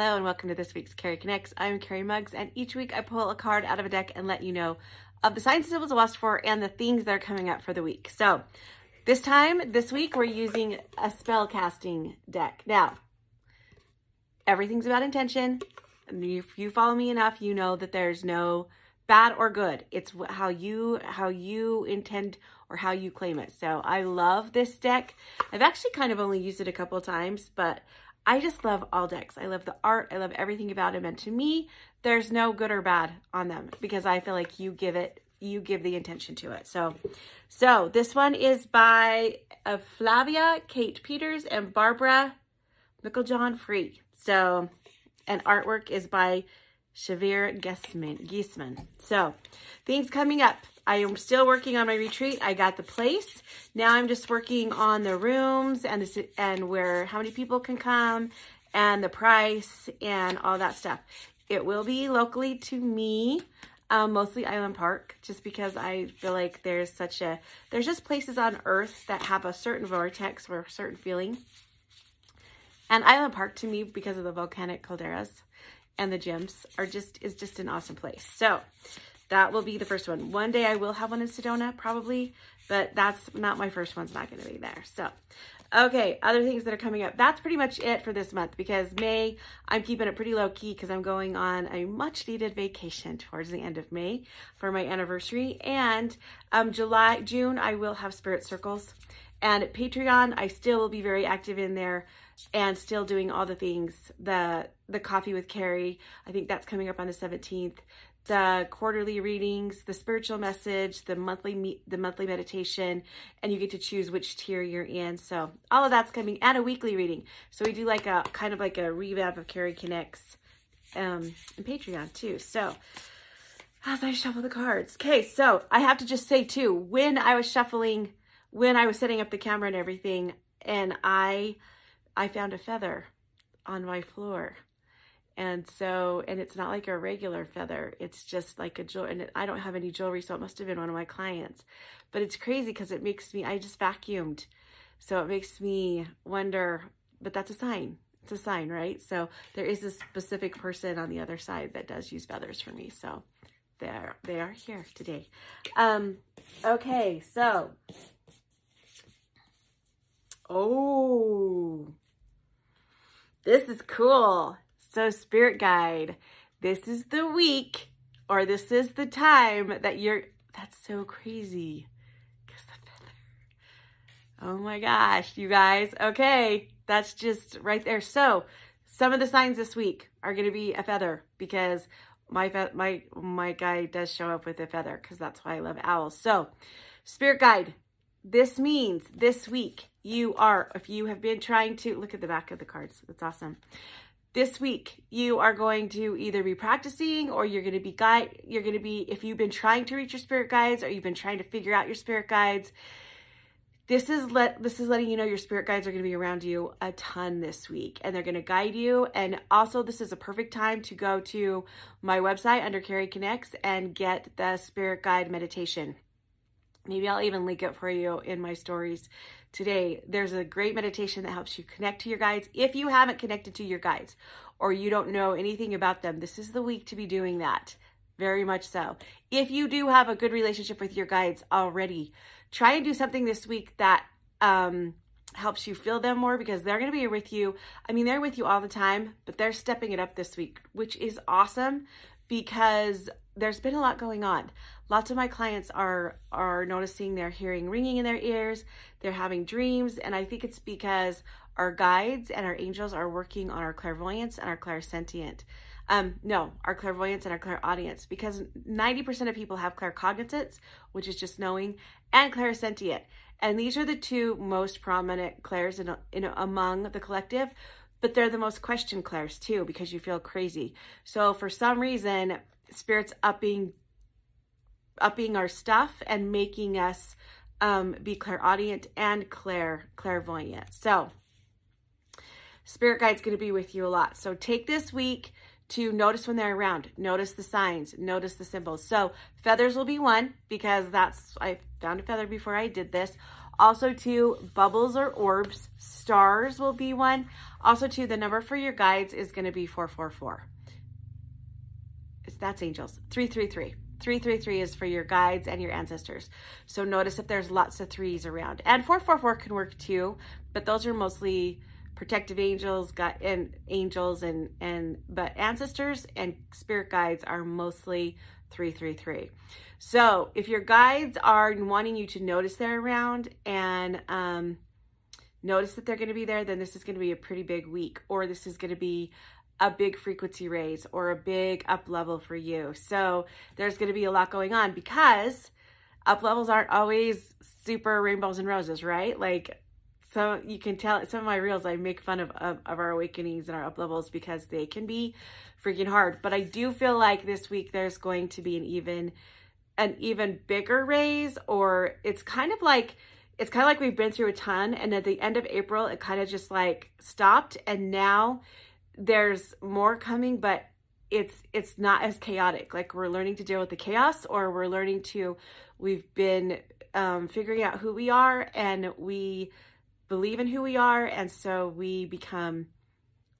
Hello and welcome to this week's Carrie Connects. I'm Carrie Muggs, and each week I pull a card out of a deck and let you know of the signs and symbols of watch for and the things that are coming up for the week. So this time, this week, we're using a spell casting deck. Now, everything's about intention. If you follow me enough, you know that there's no bad or good. It's how you how you intend or how you claim it. So I love this deck. I've actually kind of only used it a couple times, but I just love all decks. I love the art. I love everything about them. And to me, there's no good or bad on them because I feel like you give it you give the intention to it. So, so this one is by uh, Flavia, Kate Peters, and Barbara Meiklejohn Free. So, and artwork is by Shavir Giesman. So, things coming up. I am still working on my retreat. I got the place. Now I'm just working on the rooms and this and where how many people can come and the price and all that stuff. It will be locally to me, um, mostly Island Park, just because I feel like there's such a there's just places on Earth that have a certain vortex or a certain feeling. And Island Park to me, because of the volcanic calderas and the gyms, are just is just an awesome place. So that will be the first one. One day I will have one in Sedona, probably, but that's not my first one's not going to be there. So, okay, other things that are coming up. That's pretty much it for this month because May, I'm keeping it pretty low key because I'm going on a much needed vacation towards the end of May for my anniversary. And um, July, June, I will have spirit circles. And Patreon, I still will be very active in there and still doing all the things. The the coffee with Carrie, I think that's coming up on the 17th the quarterly readings, the spiritual message, the monthly me- the monthly meditation, and you get to choose which tier you're in. So all of that's coming, and a weekly reading. So we do like a kind of like a revamp of Carrie Connects um, and Patreon too. So as I shuffle the cards, okay. So I have to just say too, when I was shuffling, when I was setting up the camera and everything, and I I found a feather on my floor and so, and it's not like a regular feather. It's just like a jewel. And I don't have any jewelry, so it must have been one of my clients. But it's crazy because it makes me, I just vacuumed. So it makes me wonder, but that's a sign. It's a sign, right? So there is a specific person on the other side that does use feathers for me. So there, they are here today. Um, okay, so. Oh, this is cool. So, Spirit Guide, this is the week or this is the time that you're. That's so crazy. Because the feather. Oh my gosh, you guys. Okay, that's just right there. So, some of the signs this week are going to be a feather because my my my guy does show up with a feather because that's why I love owls. So, Spirit Guide, this means this week you are, if you have been trying to, look at the back of the cards. That's awesome this week you are going to either be practicing or you're going to be guide you're going to be if you've been trying to reach your spirit guides or you've been trying to figure out your spirit guides this is let this is letting you know your spirit guides are going to be around you a ton this week and they're going to guide you. And also this is a perfect time to go to my website under Carrie Connects and get the spirit guide meditation maybe I'll even link it for you in my stories today. There's a great meditation that helps you connect to your guides. If you haven't connected to your guides or you don't know anything about them, this is the week to be doing that. Very much so. If you do have a good relationship with your guides already, try and do something this week that um, helps you feel them more because they're going to be with you. I mean, they're with you all the time, but they're stepping it up this week, which is awesome because there's been a lot going on. Lots of my clients are are noticing they're hearing ringing in their ears, they're having dreams, and I think it's because our guides and our angels are working on our clairvoyance and our clairsentient. Um, no, our clairvoyance and our clairaudience, because 90% of people have claircognizance, which is just knowing, and clairsentient. And these are the two most prominent clairs in, in among the collective but they're the most question clairs too because you feel crazy. So for some reason, spirits upping upping our stuff and making us um, be clairaudient and clair clairvoyant. So spirit guide's going to be with you a lot. So take this week to notice when they're around, notice the signs, notice the symbols. So feathers will be one because that's I found a feather before I did this. Also two, bubbles or orbs, stars will be one. Also two, the number for your guides is going to be 444. It's, that's angels. 333. 333 is for your guides and your ancestors. So notice if there's lots of threes around. And 444 can work too, but those are mostly protective angels, got and angels and and but ancestors and spirit guides are mostly 333. So if your guides are wanting you to notice they're around and um, notice that they're going to be there, then this is going to be a pretty big week, or this is going to be a big frequency raise or a big up level for you. So there's going to be a lot going on because up levels aren't always super rainbows and roses, right? Like so you can tell some of my reels I make fun of, of, of our awakenings and our up levels because they can be freaking hard. But I do feel like this week there's going to be an even an even bigger raise or it's kind of like it's kind of like we've been through a ton and at the end of April it kind of just like stopped and now there's more coming but it's it's not as chaotic like we're learning to deal with the chaos or we're learning to we've been um, figuring out who we are and we believe in who we are and so we become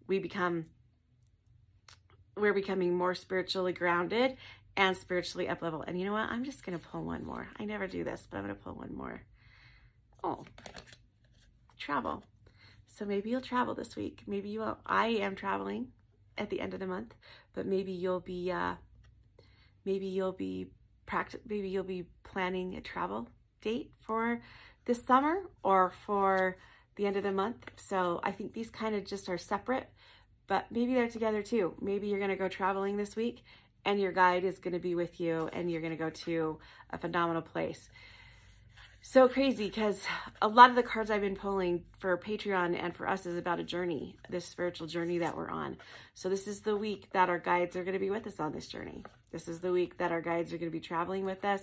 we become we're becoming more spiritually grounded and spiritually up level and you know what? I'm just gonna pull one more. I never do this but i'm gonna pull one more. Oh travel. So maybe you'll travel this week. Maybe you will i am traveling at the end of the month but maybe you'll be uh maybe you'll be practice maybe you'll be planning a travel date for this summer or for the end of the month. So I think these kind of just are separate, but maybe they're together too. Maybe you're going to go traveling this week and your guide is going to be with you and you're going to go to a phenomenal place. So crazy because a lot of the cards I've been pulling for Patreon and for us is about a journey, this spiritual journey that we're on. So this is the week that our guides are going to be with us on this journey. This is the week that our guides are going to be traveling with us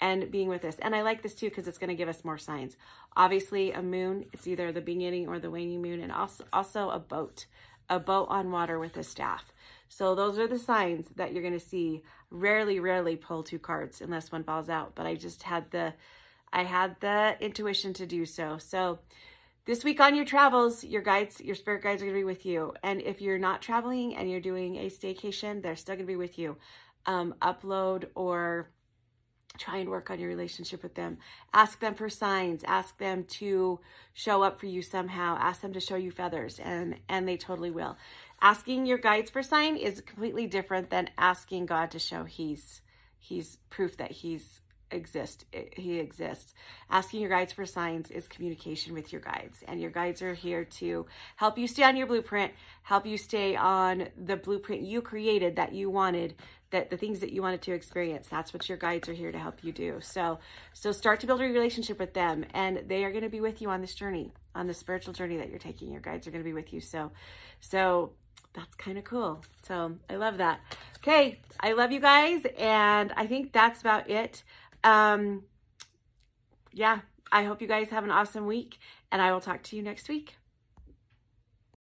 and being with us. And I like this too because it's going to give us more signs. Obviously, a moon, it's either the beginning or the waning moon, and also, also a boat, a boat on water with a staff. So those are the signs that you're going to see. Rarely, rarely pull two cards unless one falls out, but I just had the I had the intuition to do so. So this week on your travels, your guides, your spirit guides are going to be with you. And if you're not traveling and you're doing a staycation, they're still going to be with you. Um, upload or try and work on your relationship with them. Ask them for signs. Ask them to show up for you somehow. Ask them to show you feathers, and and they totally will. Asking your guides for sign is completely different than asking God to show He's He's proof that He's exist he exists asking your guides for signs is communication with your guides and your guides are here to help you stay on your blueprint help you stay on the blueprint you created that you wanted that the things that you wanted to experience that's what your guides are here to help you do so so start to build a relationship with them and they are going to be with you on this journey on the spiritual journey that you're taking your guides are going to be with you so so that's kind of cool. So I love that. Okay, I love you guys, and I think that's about it. Um, yeah, I hope you guys have an awesome week, and I will talk to you next week.